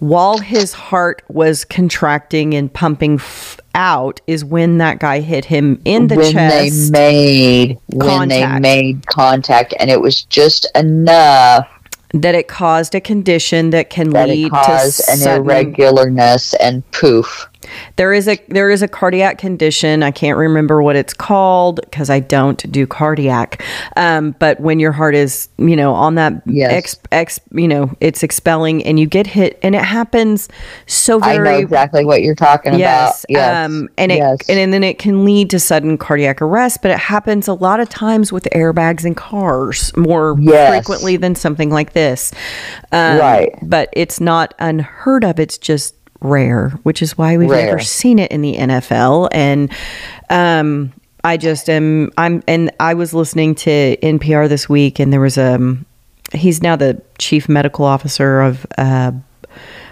while his heart was contracting and pumping f- out, is when that guy hit him in the when chest. they made when they made contact and it was just enough that it caused a condition that can that lead to an sudden irregularness and poof There is a there is a cardiac condition. I can't remember what it's called because I don't do cardiac. Um, but when your heart is you know on that Yes. ex, ex you know it's expelling and you get hit and it happens so i know very exactly what you're talking yes, about yes um, and it yes. and, then it can lead to sudden cardiac arrest. But it happens a lot of times with airbags in cars more Yes. frequently than something like this. Um, Right. but it's not unheard of. It's just rare, which is why we've never seen it in the NFL. And um, I just am. I'm and I was listening to NPR this week, and there was a. he's now the chief medical officer of uh,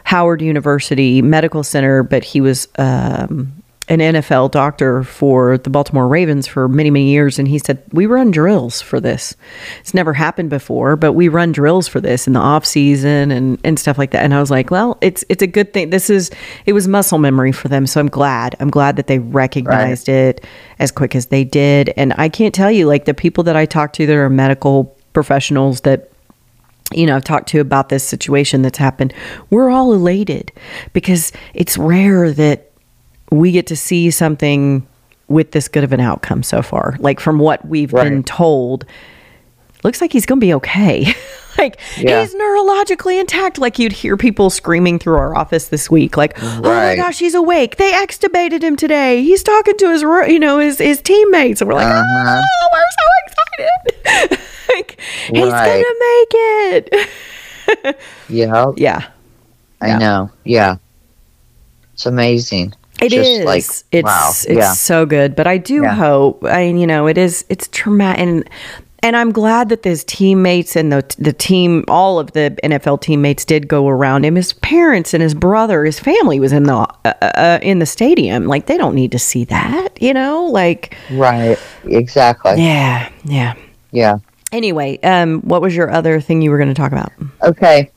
Howard University Medical Center, but he was um, an NFL doctor for the Baltimore Ravens for many, many years. And he said, We run drills for this. It's never happened before, but we run drills for this in the off season and, and stuff like that. And I was like, Well, it's it's a good thing. This is it was muscle memory for them. So I'm glad. I'm glad that they recognized it as quick as they did. And I can't tell you, like the people that I talk to that are medical professionals that you know, I've talked to about this situation that's happened. We're all elated because it's rare that we get to see something with this good of an outcome so far. Like from what we've been told, looks like he's going to be okay. (laughs) like Yeah. he's neurologically intact. Like you'd hear people screaming through our office this week, like, "Oh my gosh, he's awake! They extubated him today. He's talking to his, you know, his his teammates." And we're like, Uh-huh. "Oh, we're so excited! (laughs) like he's gonna make it." (laughs) Yeah, yeah, I Yeah. know. Yeah, it's amazing. It is. Just like, it's wow. it's Yeah. so good. But I do Yeah. hope. I you know it is. It's traumatic, and and I'm glad that his teammates and the the team, all of the NFL teammates, did go around him. His parents and his brother, his family was in the uh, uh, in the stadium. Like they don't need to see that, you know. Like Right. Exactly. yeah, yeah. Yeah. Anyway, um, what was your other thing you were going to talk about? Okay.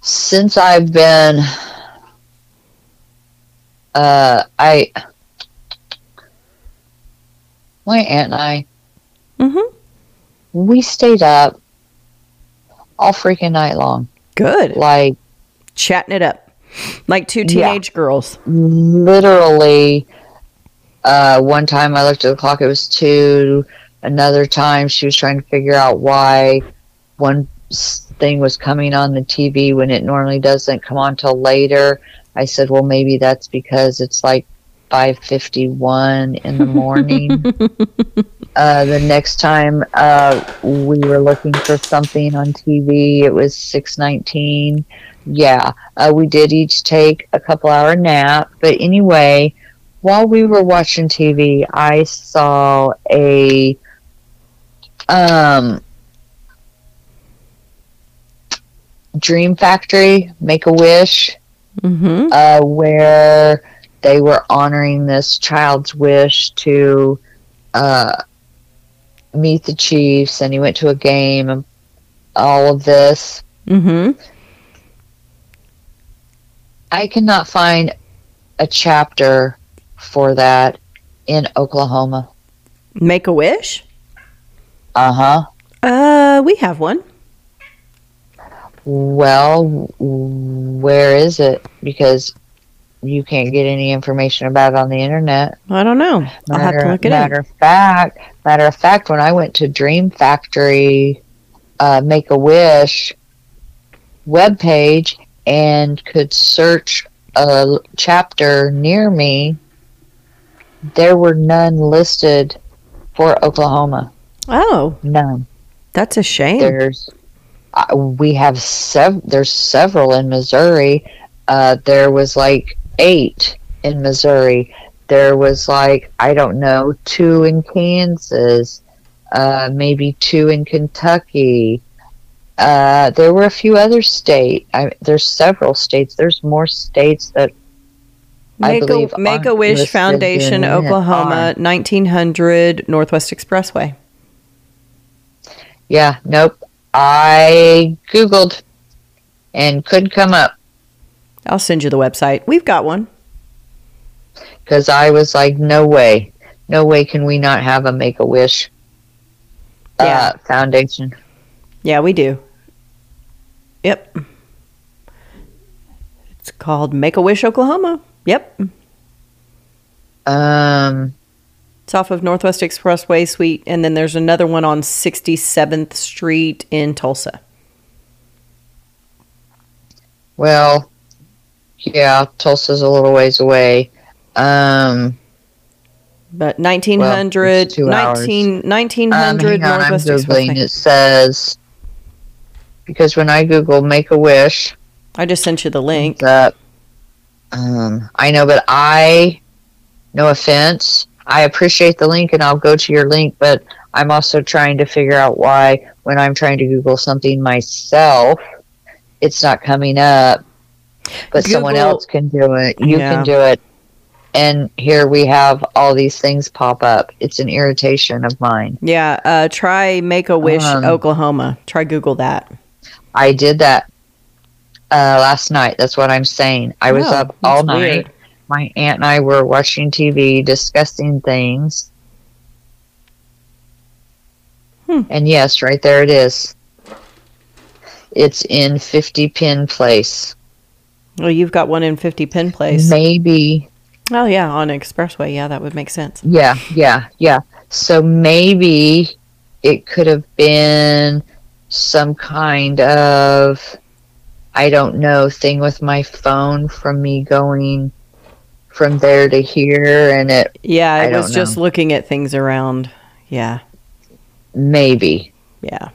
Since I've been, uh, I, my aunt and I, Mm-hmm. we stayed up all freaking night long. Good, Like, chatting it up like two Yeah. teenage girls. literally uh one time i looked at the clock it was two another time she was trying to figure out why one thing was coming on the tv when it normally doesn't come on till later i said well maybe that's because it's like 5.51 in the morning. (laughs) Uh, the next time uh, we were looking for something on tv it was 6.19 yeah uh, we did each take a couple hour nap but anyway while we were watching tv i saw a um dream factory make a wish Mm-hmm. uh, where they were honoring this child's wish to uh, meet the chiefs and he went to a game and all of this Mm-hmm. I cannot find a chapter for that in Oklahoma. Make a wish. Uh huh. Uh, we have one. Well, where is it? Because you can't get any information about it on the internet. I don't know. I'll have to Matter- look it matter up. of fact, matter of fact, when I went to Dream Factory, uh, Make a Wish webpage and could search a chapter near me, there were none listed for Oklahoma. Oh, None. that's a shame. There's we have sev- there's several in Missouri. Uh, there was like eight in Missouri. There was like I don't know two in Kansas, uh, maybe two in Kentucky. Uh, there were a few other states. There's several states. There's more states that I Make believe a Make a Wish Foundation, Oklahoma, aren't. 1900 Northwest Expressway. Yeah, nope. I googled and couldn't come up. I'll send you the website. We've got one. because I was like, no way, no way can we not have a Make a Wish Yeah. uh, foundation. Yeah, we do. Yep. It's called Make a Wish Oklahoma. Yep. Um, It's off of Northwest Expressway Suite, and then there's another one on 67th Street in Tulsa. well, yeah, Tulsa's a little ways away. Um, But 1900, it's two hours. 19, um, 1900 hang on, Northwest. Expressway. It says because when I Google Make a Wish, I just sent you the link. up. Um, I know, but I, no offense, I appreciate the link and I'll go to your link, but I'm also trying to figure out why when I'm trying to Google something myself, it's not coming up, but someone else can do it. You Yeah. can do it. And here we have all these things pop up. It's an irritation of mine. Yeah, uh, try Make a Wish Um, Oklahoma. Try Google that. I did that uh, last night. That's what I'm saying. I was Oh, up all night. weird. My aunt and I were watching TV, discussing things. Hmm. And yes, right there it is. It's in 50 Penn Place. Well, you've got one in 50 Penn Place. Maybe, Oh, yeah, on Expressway. Yeah, that would make sense. yeah, yeah, yeah. So maybe it could have been some kind of, I don't know, thing with my phone from me going from there to here, and it Yeah, I it was just looking at things around. Yeah, maybe. yeah.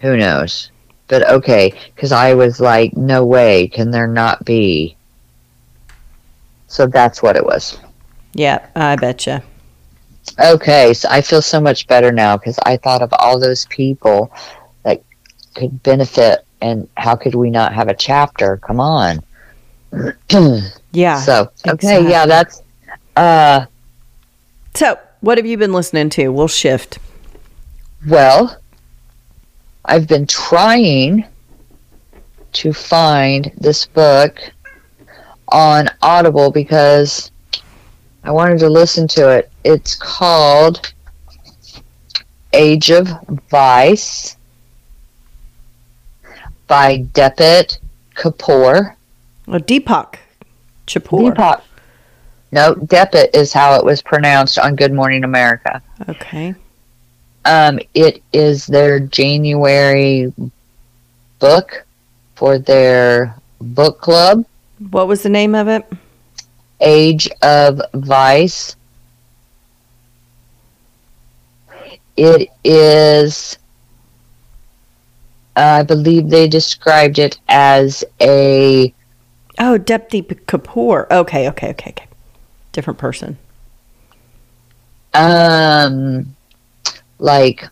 Who knows? But okay, because I was like, no way can there not be. So that's what it was. Yeah, I betcha. Okay, so I feel so much better now because I thought of all those people that could benefit, and how could we not have a chapter? Come on. (clears throat) Yeah. so okay, exactly. yeah, that's uh So, what have you been listening to? We'll shift. Well, I've been trying to find this book on Audible because I wanted to listen to it. It's called Age of Vice by Depit Kapoor. Oh, Deepak Chopra. Deepak. No, Depit is how it was pronounced on Good Morning America. Okay. Um, it is their January book for their book club, What was the name of it? Age of Vice. It is, I believe they described it as a, Oh, Deepti Kapoor. Okay, okay, okay, okay. Different person. um, like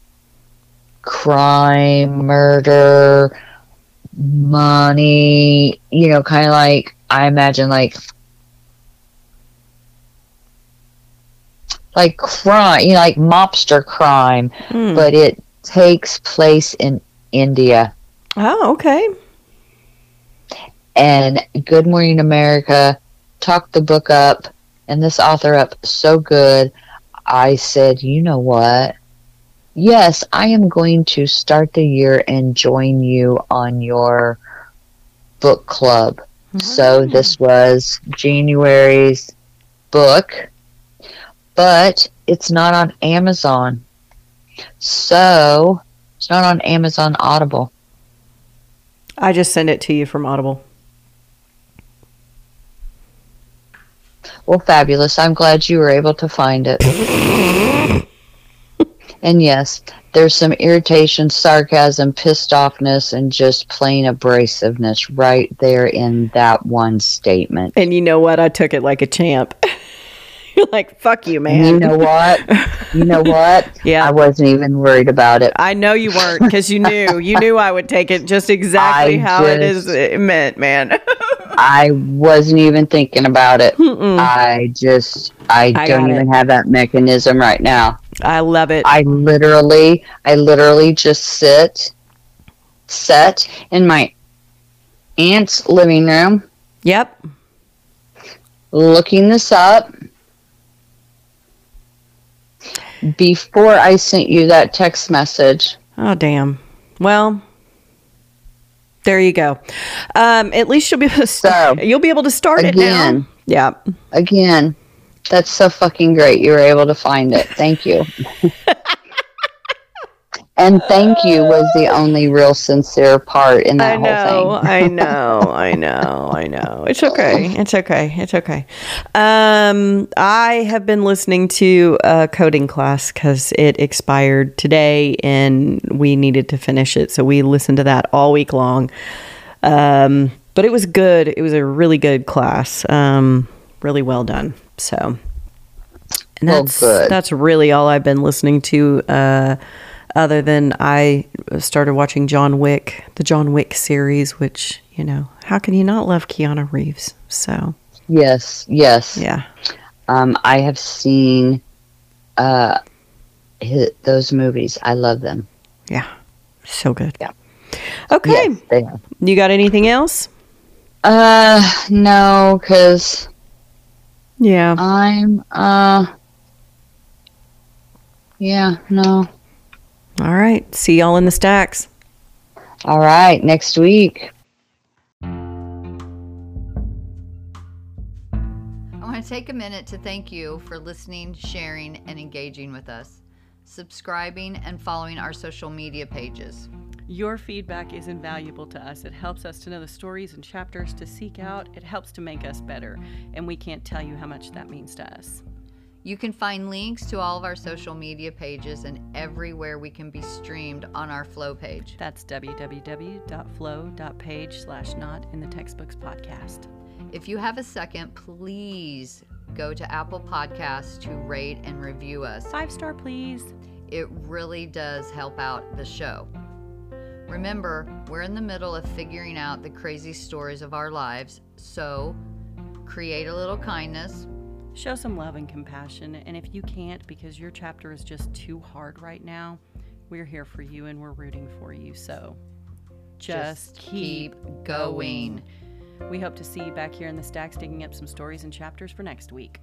crime, murder, money, you know, kind of like, I imagine like, like crime, you know, like mobster crime, Hmm. but it takes place in India. Oh, okay. And Good Morning America talked the book up and this author up so good. I said, you know what? Yes, I am going to start the year and join you on your book club. So hmm. this was January's book, but it's not on Amazon. So it's not on Amazon Audible. I just send it to you from Audible. Well, fabulous. I'm glad you were able to find it. and yes, there's some irritation, sarcasm, pissed offness, and just plain abrasiveness right there in that one statement. And you know what? I took it like a champ. (laughs) (laughs) You're like, fuck you, man. You know what? You know (laughs) what? Yeah. I wasn't even worried about it. I know you weren't because you knew. You knew I would take it just exactly I how it is it meant, man. (laughs) I wasn't even thinking about it. I just, I, I don't got it. even have that mechanism right now. I love it. I literally, I literally just sit, set in my aunt's living room, Yep. looking this up before I sent you that text message. Oh, damn. Well, there you go. Um, at least you'll be able to start. So, you'll be able to start it now. again. Yeah. Again, that's so fucking great. You were able to find it. Thank you. (laughs) and thank you was the only real sincere part in that I know, whole thing. I know, I know, I know. It's okay. It's okay. It's okay. Um, I have been listening to a coding class because it expired today and we needed to finish it. So we listened to that all week long. Um, but it was good. It was a really good class. Um, really well done. So, and Well, that's good. that's really all I've been listening to. Uh, other than I started watching John Wick, the John Wick series, which you know, how can you not love Keanu Reeves? So, Yes, yes. yeah, Um, I have seen uh, hi those movies. I love them. yeah, so good. Yeah. Okay, Yes, you got anything else? Uh, no, because Yeah. I'm uh, yeah, no. All right. See y'all in the stacks. All right, next week. I want to take a minute to thank you for listening, sharing, and engaging with us, subscribing, and following our social media pages. Your feedback is invaluable to us. It helps us to know the stories and chapters to seek out. It helps to make us better. And we can't tell you how much that means to us. You can find links to all of our social media pages and everywhere we can be streamed on our Flow page. That's www.flow.page slash not in the textbooks podcast. If you have a second, please go to Apple Podcasts to rate and review us. Five star, please. It really does help out the show. Remember, we're in the middle of figuring out the crazy stories of our lives, so create a little kindness. Show some love and compassion. And if you can't because your chapter is just too hard right now, we're here for you and we're rooting for you. So just, keep going. We hope to see you back here in the stacks digging up some stories and chapters for next week.